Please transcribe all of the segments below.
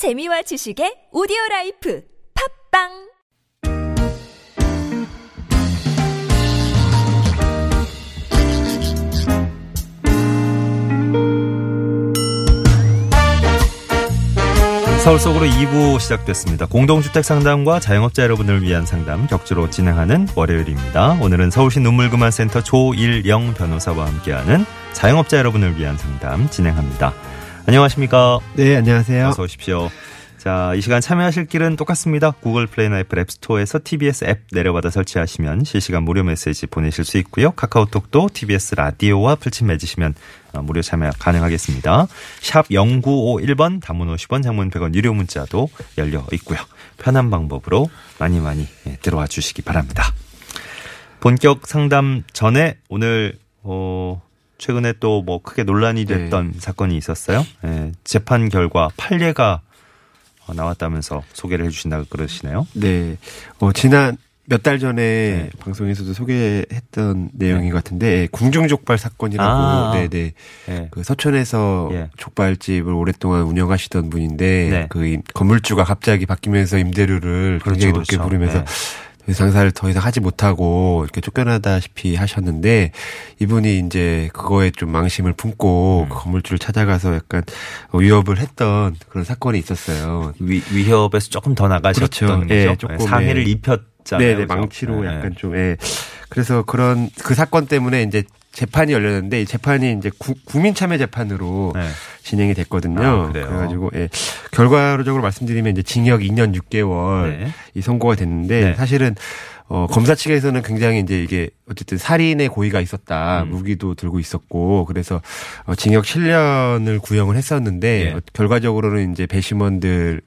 재미와 지식의 오디오 라이프 팟빵 서울 속으로 2부 시작됐습니다. 공동주택 상담과 자영업자 여러분을 위한 상담 격주로 진행하는 월요일입니다. 오늘은 서울시 눈물그만센터 조일영 변호사와 함께하는 자영업자 여러분을 위한 상담 진행합니다. 안녕하십니까? 네, 안녕하세요. 어서 오십시오. 자, 이 시간 참여하실 길은 똑같습니다. 구글 플레이나 애플 앱스토어에서 TBS 앱 내려받아 설치하시면 실시간 무료 메시지 보내실 수 있고요. 카카오톡도 TBS 라디오와 풀친 맺으시면 어, 무료 참여 가능하겠습니다. 샵 0951번 단문 50원 장문 100원 유료 문자도 열려 있고요. 편한 방법으로 많이 많이 예, 들어와 주시기 바랍니다. 본격 상담 전에 오늘 어 최근에 또 뭐 크게 논란이 됐던 사건이 있었어요. 예, 재판 결과 판례가 어, 나왔다면서 소개를 해주신다고 그러시네요. 네. 어, 지난 몇 달 전에 네. 방송에서도 소개했던 내용인 것 같은데, 예, 궁중족발 사건이라고, 아. 네네. 예. 그 서촌에서 예. 족발집을 오랫동안 운영하시던 분인데, 네. 그 임- 건물주가 갑자기 바뀌면서 임대료를 그렇죠, 굉장히 높게 그렇죠. 부르면서 네. 그 장사를 더 이상 하지 못하고 이렇게 쫓겨나다시피 하셨는데 이분이 이제 그거에 좀 망심을 품고 음. 그 건물주를 찾아가서 약간 위협을 했던 그런 사건이 있었어요. 위, 위협에서 조금 더 나가셨던 그렇죠. 거죠. 예, 조금, 상해를 예. 입혔잖아요. 네네 그죠? 망치로 예, 약간 좀 예. 그래서 그런 그 사건 때문에 이제 재판이 열렸는데 이 재판이 이제 구, 국민참여 재판으로 예. 진행이 됐거든요. 아, 그래요? 그래가지고 예. 결과적으로 말씀드리면 이제 징역 2년 6개월 네. 이 선고가 됐는데 네. 사실은 어, 검사 측에서는 굉장히 이제 이게 어쨌든 살인의 고의가 있었다. 음. 무기도 들고 있었고 그래서 어, 징역 7년을 구형을 했었는데 예. 어, 결과적으로는 이제 배심원들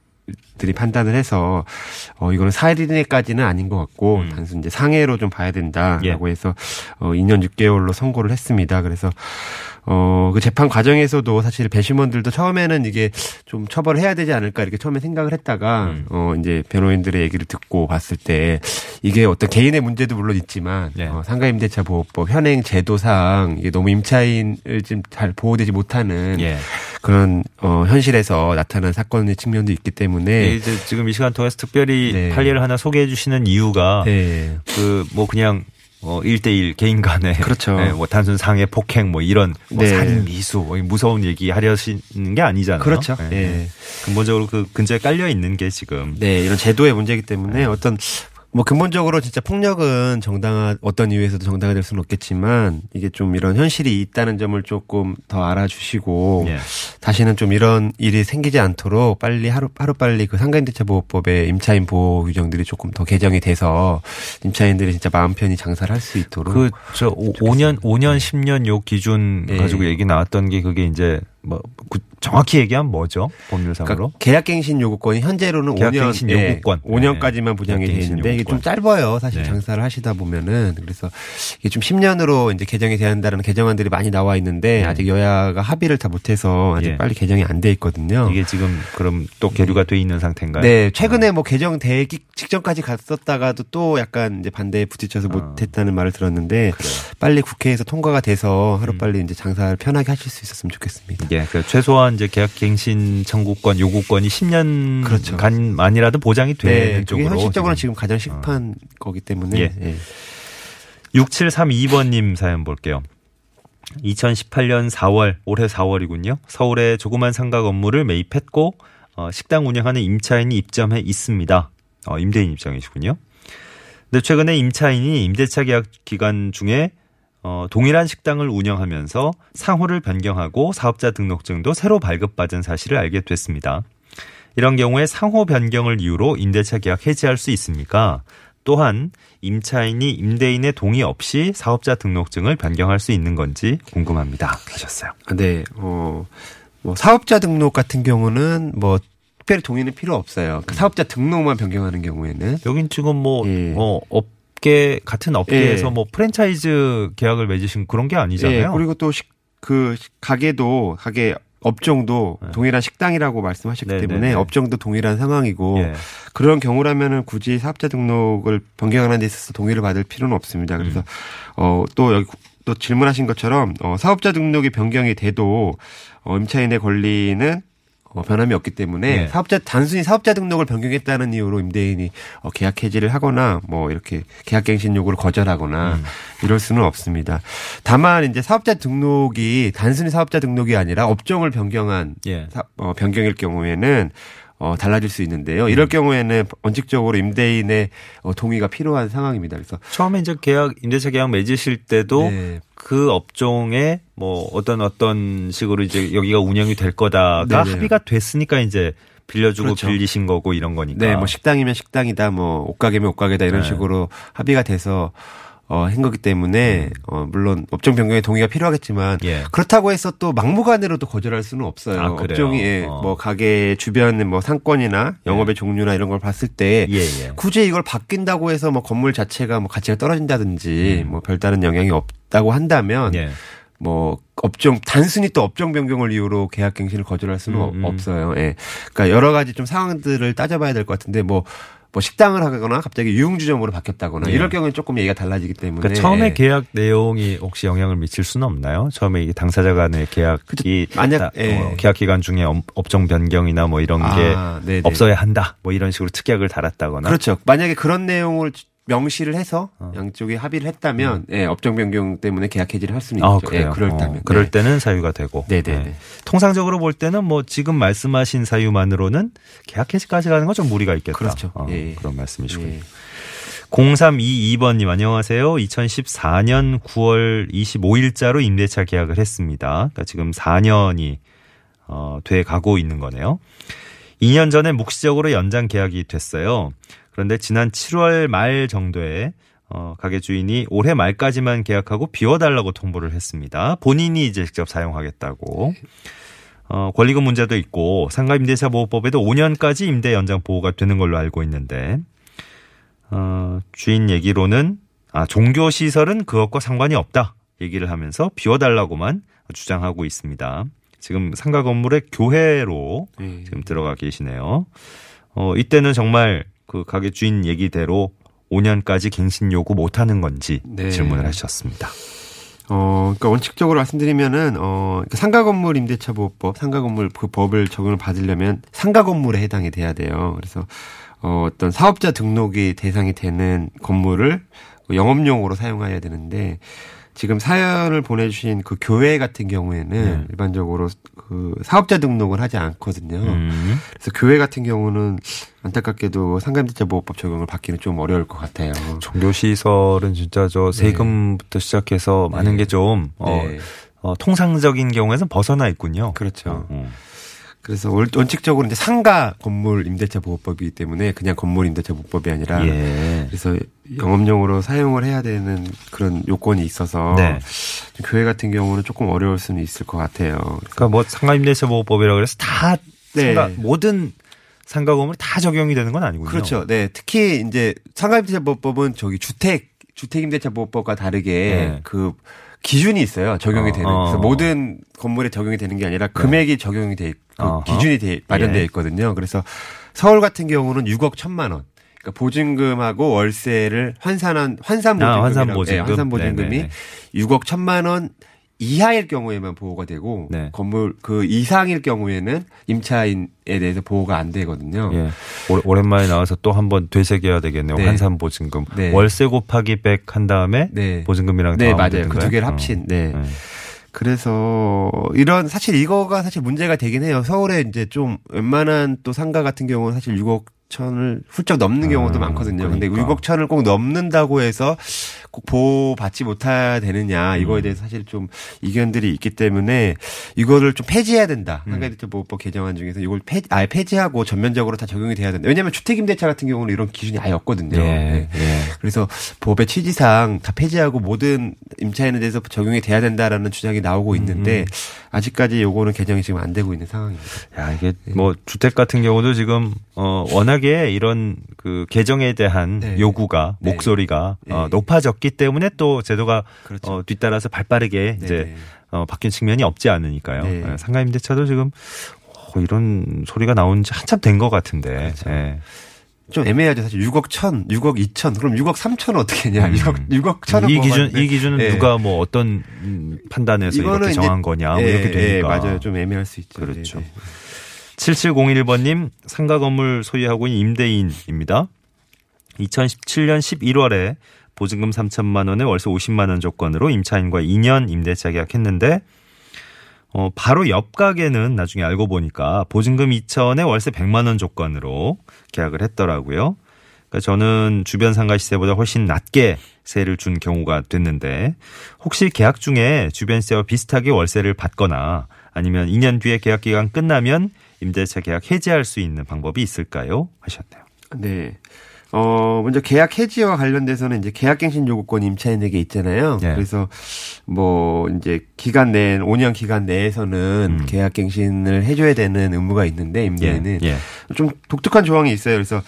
들이 판단을 해서 어 이거는 살인까지는 아닌 것 같고 음. 단순 이제 상해로 좀 봐야 된다라고 예. 해서 어 2년 6개월로 선고를 했습니다. 그래서 어그 재판 과정에서도 사실 배심원들도 처음에는 이게 좀 처벌을 해야 되지 않을까 이렇게 처음에 생각을 했다가 음. 어 이제 변호인들의 얘기를 듣고 봤을 때 이게 어떤 개인의 문제도 물론 있지만 네. 어 상가임대차 보호법 현행 제도상 이게 너무 임차인을 좀잘 보호되지 못하는 예. 그런 어 현실에서 나타난 사건의 측면도 있기 때문에 예, 이제 지금 이 시간 통해서 특별히 네. 판례를 하나 소개해 주시는 이유가 네. 그뭐 그냥 어 1대1 개인 간에 그렇죠. 예, 뭐 단순 상해 폭행 뭐 이런 뭐 네. 살인 미수 뭐 무서운 얘기 하려시는 게 아니잖아요. 그렇죠. 예. 예. 근본적으로 그 근처에 깔려 있는 게 지금 네, 이런 제도의 문제이기 때문에 어떤 뭐 근본적으로 진짜 폭력은 정당한 어떤 이유에서도 정당화될 수는 없겠지만 이게 좀 이런 현실이 있다는 점을 조금 더 알아주시고 예. 다시는 좀 이런 일이 생기지 않도록 빨리 하루 하루 빨리 그 상가임대차 보호법의 임차인 보호 규정들이 조금 더 개정이 돼서 임차인들이 진짜 마음 편히 장사를 할 수 있도록 그 저 5년 5년 10년 요 기준 네. 가지고 얘기 나왔던 게 그게 이제 뭐 구- 정확히 얘기하면 뭐죠? 법률상으로? 그러니까 계약갱신 요구권이 현재로는 계약갱신 5년, 예, 요구권. 5년까지만 부장이 돼 계약갱신 있는데 이게 좀. 짧아요. 사실 네. 장사를 하시다 보면은 그래서 이게 좀 10년으로 이제 개정이 돼야 한다는 개정안들이 많이 나와 있는데 네. 아직 여야가 합의를 다 못해서 아직 예. 빨리 개정이 안 돼 있거든요. 이게 지금 그럼 또 계류가 돼 있는 상태인가요? 네, 최근에 뭐 개정되기 직전까지 갔었다가도 또 약간 이제 반대에 부딪혀서 아. 못했다는 말을 들었는데 빨리 국회에서 통과가 돼서 하루 빨리 이제 장사를 편하게 하실 수 있었으면 좋겠습니다. 예, 그 최소한 이제 계약 갱신 청구권 요구권이 10년 그렇죠. 간만이라도 보장이 되는 네, 쪽으로 현실적으로 지금. 지금 가장 시급한 거기 때문에 예. 예. 6732번님 사연 볼게요. 2018년 4월, 올해 4월이군요. 서울에 조그만 상가 건물을 매입했고, 어, 식당 운영하는 임차인이 입점해 있습니다. 어, 임대인 입장이시군요. 근데 최근에 임차인이 임대차 계약 기간 중에 어, 동일한 식당을 운영하면서 상호를 변경하고 사업자 등록증도 새로 발급받은 사실을 알게 됐습니다. 이런 경우에 상호 변경을 이유로 임대차 계약 해지할 수 있습니까? 또한 임차인이 임대인의 동의 없이 사업자 등록증을 변경할 수 있는 건지 궁금합니다. 하셨어요. 아, 네, 어, 뭐 사업자 등록 같은 경우는 뭐 특별히 동의는 필요 없어요. 그 사업자 등록만 변경하는 경우에는 여긴 지금 뭐 예. 어, 업 계 같은 업계에서 예. 뭐 프랜차이즈 계약을 맺으신 그런 게 아니잖아요. 예, 그리고 또 그 가게도 가게 업종도 동일한 식당이라고 말씀하셨기 네, 때문에 네, 네. 업종도 동일한 상황이고 예. 그런 경우라면은 굳이 사업자 등록을 변경하는 데 있어서 동의를 받을 필요는 없습니다. 그래서 음. 어또 여기 또 질문하신 것처럼 어 사업자 등록이 변경이 돼도 어 임차인의 권리는 어, 변함이 없기 때문에 네. 사업자 단순히 사업자 등록을 변경했다는 이유로 임대인이 어, 계약 해지를 하거나 뭐 이렇게 계약갱신 요구를 거절하거나 음. 이럴 수는 없습니다. 다만 이제 사업자 등록이 단순히 사업자 등록이 아니라 업종을 변경한 예. 사- 어, 변경일 경우에는 어, 달라질 수 있는데요. 이럴 경우에는 원칙적으로 임대인의 어, 동의가 필요한 상황입니다. 그래서 처음에 이제 계약 임대차 계약 맺으실 때도 네. 그 업종에 뭐 어떤 어떤 식으로 이제 여기가 운영이 될 거다가 네네. 합의가 됐으니까 이제 빌려주고 그렇죠. 빌리신 거고 이런 거니까. 네, 뭐 식당이면 식당이다, 뭐 옷가게면 옷가게다 이런 네. 식으로 합의가 돼서 어, 한 거기 때문에 어, 물론 업종 변경에 동의가 필요하겠지만 예. 그렇다고 해서 또 막무가내로 또 거절할 수는 없어요. 아, 그래요? 업종이 예, 어. 뭐 가게 주변 뭐 상권이나 영업의 종류나 이런 걸 봤을 때 예, 예. 굳이 이걸 바뀐다고 해서 뭐 건물 자체가 뭐 가치가 떨어진다든지 뭐 별다른 영향이 없다고 한다면 음. 예. 뭐 업종 단순히 또 업종 변경을 이유로 계약 갱신을 거절할 수는 음, 음. 없어요. 예. 그러니까 여러 가지 좀 상황들을 따져봐야 될 것 같은데 뭐. 뭐 식당을 하거나 갑자기 유흥주점으로 바뀌었다거나 예. 이럴 경우는 조금 얘기가 달라지기 때문에 그러니까 처음에 예. 계약 내용이 혹시 영향을 미칠 수는 없나요? 처음에 이게 당사자 간의 계약이 만약- 다- 예. 어, 계약 기간 중에 업- 업종 변경이나 뭐 이런 게 아, 네네. 없어야 한다. 뭐 이런 식으로 특약을 달았다거나. 그렇죠. 만약에 그런 내용을 명시를 해서 어. 양쪽이 합의를 했다면 예, 업종 변경 때문에 계약 해지를 할 수는 아, 있죠. 그래요. 예, 그렇다면. 어, 그럴 네. 때는 사유가 되고. 네네네. 네. 통상적으로 볼 때는 뭐 지금 말씀하신 사유만으로는 계약 해지까지 가는 건 좀 무리가 있겠다. 그렇죠. 어, 예. 그런 말씀이시군요. 예. 0322번님 안녕하세요. 2014년 9월 25일자로 임대차 계약을 했습니다. 그러니까 지금 4년이 어, 돼 가고 있는 거네요. 2년 전에 묵시적으로 연장 계약이 됐어요. 그런데 지난 7월 말 정도에 어, 가게 주인이 올해 말까지만 계약하고 비워달라고 통보를 했습니다. 본인이 이제 직접 사용하겠다고. 어, 권리금 문제도 있고 상가임대차 보호법에도 5년까지 임대 연장 보호가 되는 걸로 알고 있는데 어, 주인 얘기로는 아, 종교 시설은 그것과 상관이 없다 얘기를 하면서 비워달라고만 주장하고 있습니다. 지금 상가 건물의 교회로 예. 지금 들어가 계시네요. 어, 이때는 정말 그 가게 주인 얘기대로 5년까지 갱신 요구 못 하는 건지 네. 질문을 하셨습니다. 어, 그러니까 원칙적으로 말씀드리면은 어, 그러니까 상가 건물 임대차 보호법, 상가 건물 그 법을 적용을 받으려면 상가 건물에 해당이 돼야 돼요. 그래서 어, 어떤 사업자 등록이 대상이 되는 건물을 그 영업용으로 사용해야 되는데 지금 사연을 보내주신 그 교회 같은 경우에는 네. 일반적으로 그 사업자 등록을 하지 않거든요. 음. 그래서 교회 같은 경우는 안타깝게도 상가임대차 보호법 적용을 받기는 좀 어려울 것 같아요. 종교 시설은 진짜 저 세금부터 시작해서 많은 네. 게좀 어, 네. 어, 통상적인 경우에는 벗어나 있군요. 그렇죠. 어. 그래서 원- 원칙적으로 이제 상가 건물 임대차 보호법이기 때문에 그냥 건물 임대차 보호법이 아니라 예. 그래서 영업용으로 사용을 해야 되는 그런 요건이 있어서 네. 좀 교회 같은 경우는 조금 어려울 수는 있을 것 같아요. 그러니까 뭐 상가 임대차 보호법이라고 그래서 다 네. 상가 모든 상가 건물 다 적용이 되는 건 아니군요. 그렇죠. 네. 특히 이제 상가 임대차 보호법은 저기 주택 주택 임대차 보호법과 다르게 네. 그 기준이 있어요. 적용이 어, 되는. 어. 그래서 모든 건물에 적용이 되는 게 아니라 금액이 적용이 돼, 있- 그 어허. 기준이 돼, 마련되어 예. 있거든요. 그래서 서울 같은 경우는 6억 1천만 원. 그러니까 보증금하고 월세를 환산한 환산 보증금, 아, 환산 보증금. 환산 보증금이 네네네. 6억 1천만 원 이하일 경우에만 보호가 되고 네. 건물 그 이상일 경우에는 임차인에 대해서 보호가 안 되거든요. 예. 오- 오랜만에 나와서 또 한번 되새겨야 되겠네요. 네. 환산 보증금. 네. 월세 곱하기 100 한 다음에 네. 보증금이랑 네, 맞아요. 그? 두 개를 어. 합친. 네. 네. 그래서 이런 사실 이거가 사실 문제가 되긴 해요. 서울에 이제 좀 웬만한 또 상가 같은 경우는 사실 6억 천을 훌쩍 넘는 경우도 아, 많거든요. 근데 그러니까. 6억 천을 꼭 넘는다고 해서 꼭 보호받지 못해야 되느냐 이거에 음. 대해서 사실 좀 이견들이 있기 때문에 이거를 좀 폐지해야 된다. 음. 상가임대차보호법 개정안 중에서 이걸 폐, 아예 폐지하고 전면적으로 다 적용이 돼야 된다. 왜냐하면 주택임대차 같은 경우는 이런 기준이 아예 없거든요. 예. 네. 예. 그래서 법의 취지상 다 폐지하고 모든 임차인에 대해서 적용이 돼야 된다라는 주장이 나오고 있는데 음. 아직까지 요거는 개정이 지금 안 되고 있는 상황입니다. 야, 이게 네. 뭐 주택 같은 경우도 지금 어 워낙에 이런 그 개정에 대한 네. 요구가 네. 목소리가 네. 어 높아졌기 때문에 또 제도가 그렇죠. 어 뒤따라서 발빠르게 이제 네네. 어 바뀐 측면이 없지 않으니까요. 네. 예, 상가임대차도 지금 어, 이런 소리가 나온 지 한참 된 것 같은데. 그렇죠. 예. 좀 애매하죠. 사실 6억 천, 6억 2천, 그럼 6억 3천 어떻게 했냐? 음. 6억 6억 천은 이뭐 기준. 이 기준은 예. 누가 뭐 어떤 음, 판단해서 이렇게 이제- 정한 거냐 뭐 예, 이렇게 되니까 예, 맞아요. 좀 애매할 수 있죠. 그렇죠. 네네. 7701번님 상가 건물 소유하고 있는 임대인입니다. 2017년 11월에 보증금 3천만 원에 월세 50만 원 조건으로 임차인과 2년 임대차 계약했는데 어, 바로 옆 가게는 나중에 알고 보니까 보증금 2천에 월세 100만 원 조건으로 계약을 했더라고요. 그러니까 저는 주변 상가 시세보다 훨씬 낮게 세를 준 경우가 됐는데 혹시 계약 중에 주변 시세와 비슷하게 월세를 받거나 아니면 2년 뒤에 계약 기간 끝나면 임대차 계약 해지할 수 있는 방법이 있을까요? 하셨네요. 네. 어, 먼저 계약 해지와 관련돼서는 이제 계약갱신 요구권 임차인에게 있잖아요. 네. 그래서 뭐 이제 기간 내 5년 기간 내에서는 음. 계약갱신을 해줘야 되는 의무가 있는데 임대인은 예. 좀 독특한 조항이 있어요. 그래서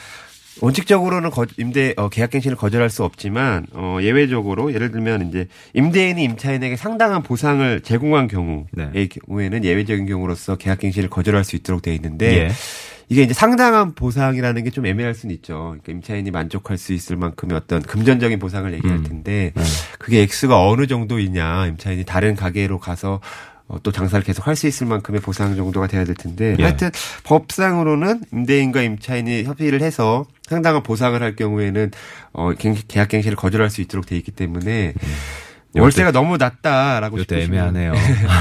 원칙적으로는 거- 임대 어, 계약갱신을 거절할 수 없지만 어, 예외적으로 예를 들면 이제 임대인이 임차인에게 상당한 보상을 제공한 경우의 네. 경우에는 예외적인 경우로서 계약갱신을 거절할 수 있도록 돼 있는데 예. 이게 이제 상당한 보상이라는 게 좀 애매할 수는 있죠. 그러니까 임차인이 만족할 수 있을 만큼의 어떤 금전적인 보상을 얘기할 음. 텐데 네. 그게 액수가 어느 정도이냐 임차인이 다른 가게로 가서 어, 또 장사를 계속 할 수 있을 만큼의 보상 정도가 돼야 될 텐데 예. 하여튼 법상으로는 임대인과 임차인이 협의를 해서 상당한 보상을 할 경우에는 어, 갱- 계약 갱신을 거절할 수 있도록 돼 있기 때문에 월세가 너무 낮다라고 음. 이것도 싶으시면 애매하네요.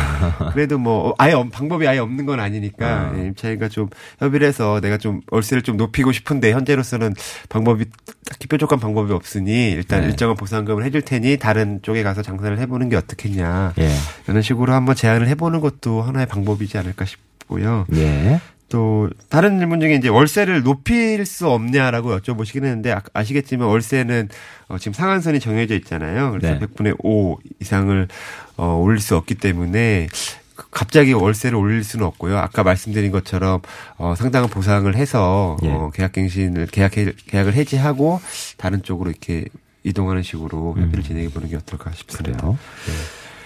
그래도 뭐 어, 아예 없- 방법이 아예 없는 건 아니니까 아. 예, 임차인과 좀 협의를 해서 내가 좀 월세를 좀 높이고 싶은데 현재로서는 방법이 딱히 뾰족한 방법이 없으니 일단 네. 일정한 보상금을 해줄 테니 다른 쪽에 가서 장사를 해보는 게 어떻겠냐 예. 이런 식으로 한번 제안을 해보는 것도 하나의 방법이지 않을까 싶고요. 예. 또 다른 질문 중에 이제 월세를 높일 수 없냐라고 여쭤보시긴 했는데 아- 아시겠지만 월세는 어, 지금 상한선이 정해져 있잖아요. 그래서 네. 100분의 5 이상을 어, 올릴 수 없기 때문에 그- 갑자기 월세를 올릴 수는 없고요. 아까 말씀드린 것처럼 어, 상당한 보상을 해서 예. 어, 계약갱신을 계약 계약을 해지하고 다른 쪽으로 이렇게 이동하는 식으로 협의를 진행해 보는 게 어떨까 싶습니다.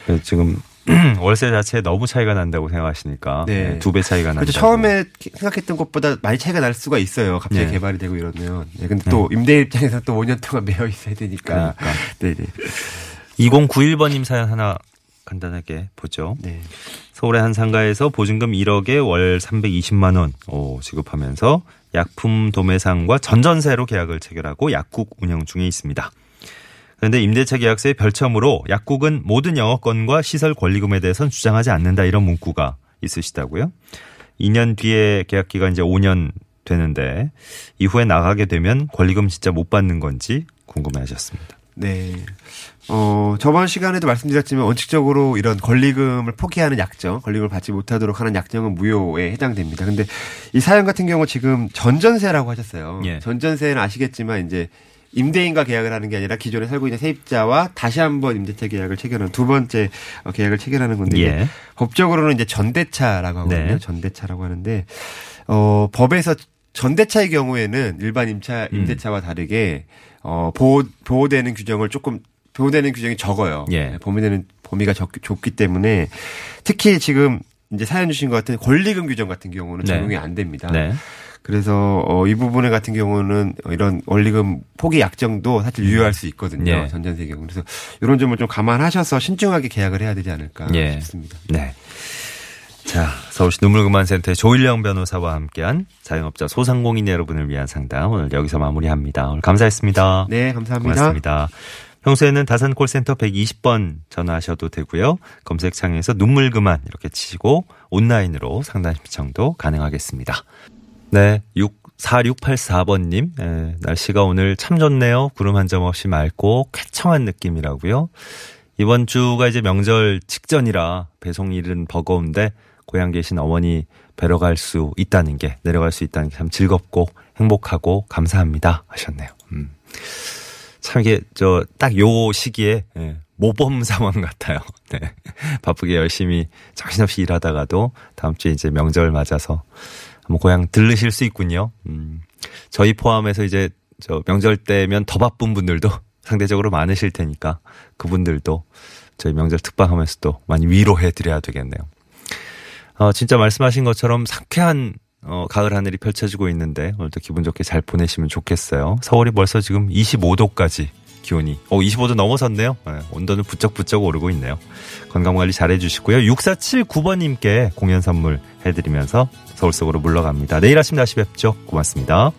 네, 지금 월세 자체에 너무 차이가 난다고 생각하시니까 네. 두배 차이가 난다. 그렇죠. 처음에 생각했던 것보다 많이 차이가 날 수가 있어요. 갑자기 네. 개발이 되고 이러면. 네, 근데 또 임대 입장에서 또 5년 동안 매여 있어야 되니까. 그러니까. 네네. 2091번님 사연 하나 간단하게 보죠. 네. 서울의 한 상가에서 보증금 1억에 월 320만 원 오, 지급하면서 약품 도매상과 전전세로 계약을 체결하고 약국 운영 중에 있습니다. 그런데 임대차 계약서의 별첨으로 약국은 모든 영업권과 시설 권리금에 대해서는 주장하지 않는다 이런 문구가 있으시다고요. 2년 뒤에 계약 기간 이제 5년 되는데 이후에 나가게 되면 권리금 진짜 못 받는 건지 궁금해하셨습니다. 네. 어, 저번 시간에도 말씀드렸지만 원칙적으로 이런 권리금을 포기하는 약정, 권리금을 받지 못하도록 하는 약정은 무효에 해당됩니다. 근데 이 사연 같은 경우 지금 전전세라고 하셨어요. 예. 전전세는 아시겠지만 이제 임대인과 계약을 하는 게 아니라 기존에 살고 있는 세입자와 다시 한번 임대차 계약을 체결하는 두 번째 어, 계약을 체결하는 건데 예. 법적으로는 이제 전대차라고 하거든요. 네. 전대차라고 하는데 어 법에서 전대차의 경우에는 일반 임차 음. 임대차와 다르게 어 보호 보호되는 규정을 조금 보호되는 규정이 적어요. 예. 네, 범위되는 범위가 적, 좁기 때문에 특히 지금 이제 사연 주신 것 같은 권리금 규정 같은 경우는 네. 적용이 안 됩니다. 네. 그래서 어, 이 부분에 같은 경우는 이런 원리금 포기 약정도 사실 유효할 수 있거든요. 예. 전전세 경우. 그래서 이런 점을 좀 감안하셔서 신중하게 계약을 해야 되지 않을까 예. 싶습니다. 네. 자, 서울시 눈물그만센터의 조일령 변호사와 함께한 자영업자 소상공인 여러분을 위한 상담 오늘 여기서 마무리합니다. 오늘 감사했습니다. 네, 감사합니다. 고맙습니다. 평소에는 다산 콜센터 120번 전화하셔도 되고요. 검색창에서 눈물 그만 이렇게 치시고 온라인으로 상담 신청도 가능하겠습니다. 네, 6 4684번님, 예, 날씨가 오늘 참 좋네요. 구름 한 점 없이 맑고 쾌청한 느낌이라고요. 이번 주가 이제 명절 직전이라 배송 일은 버거운데 고향 계신 어머니 뵈러 갈 수 있다는 게 내려갈 수 있다는 게 참 즐겁고 행복하고 감사합니다 하셨네요. 음. 참 이게 저 딱 요 시기에 예, 모범 상황 같아요. 네. 바쁘게 열심히 정신없이 일하다가도 다음 주에 이제 명절 맞아서 한번 고향 들르실 수 있군요. 음. 저희 포함해서 이제 저 명절 때면 더 바쁜 분들도 상대적으로 많으실 테니까 그분들도 저희 명절 특방하면서도 많이 위로해 드려야 되겠네요. 어, 진짜 말씀하신 것처럼 상쾌한 어, 가을 하늘이 펼쳐지고 있는데 오늘도 기분 좋게 잘 보내시면 좋겠어요. 서울이 벌써 지금 25도까지 기온이 어 25도 넘어섰네요. 네, 온도는 부쩍부쩍 오르고 있네요. 건강 관리 잘 해 주시고요. 6479번님께 공연 선물 해드리면서 서울 속으로 물러갑니다. 내일 아침 다시 뵙죠. 고맙습니다.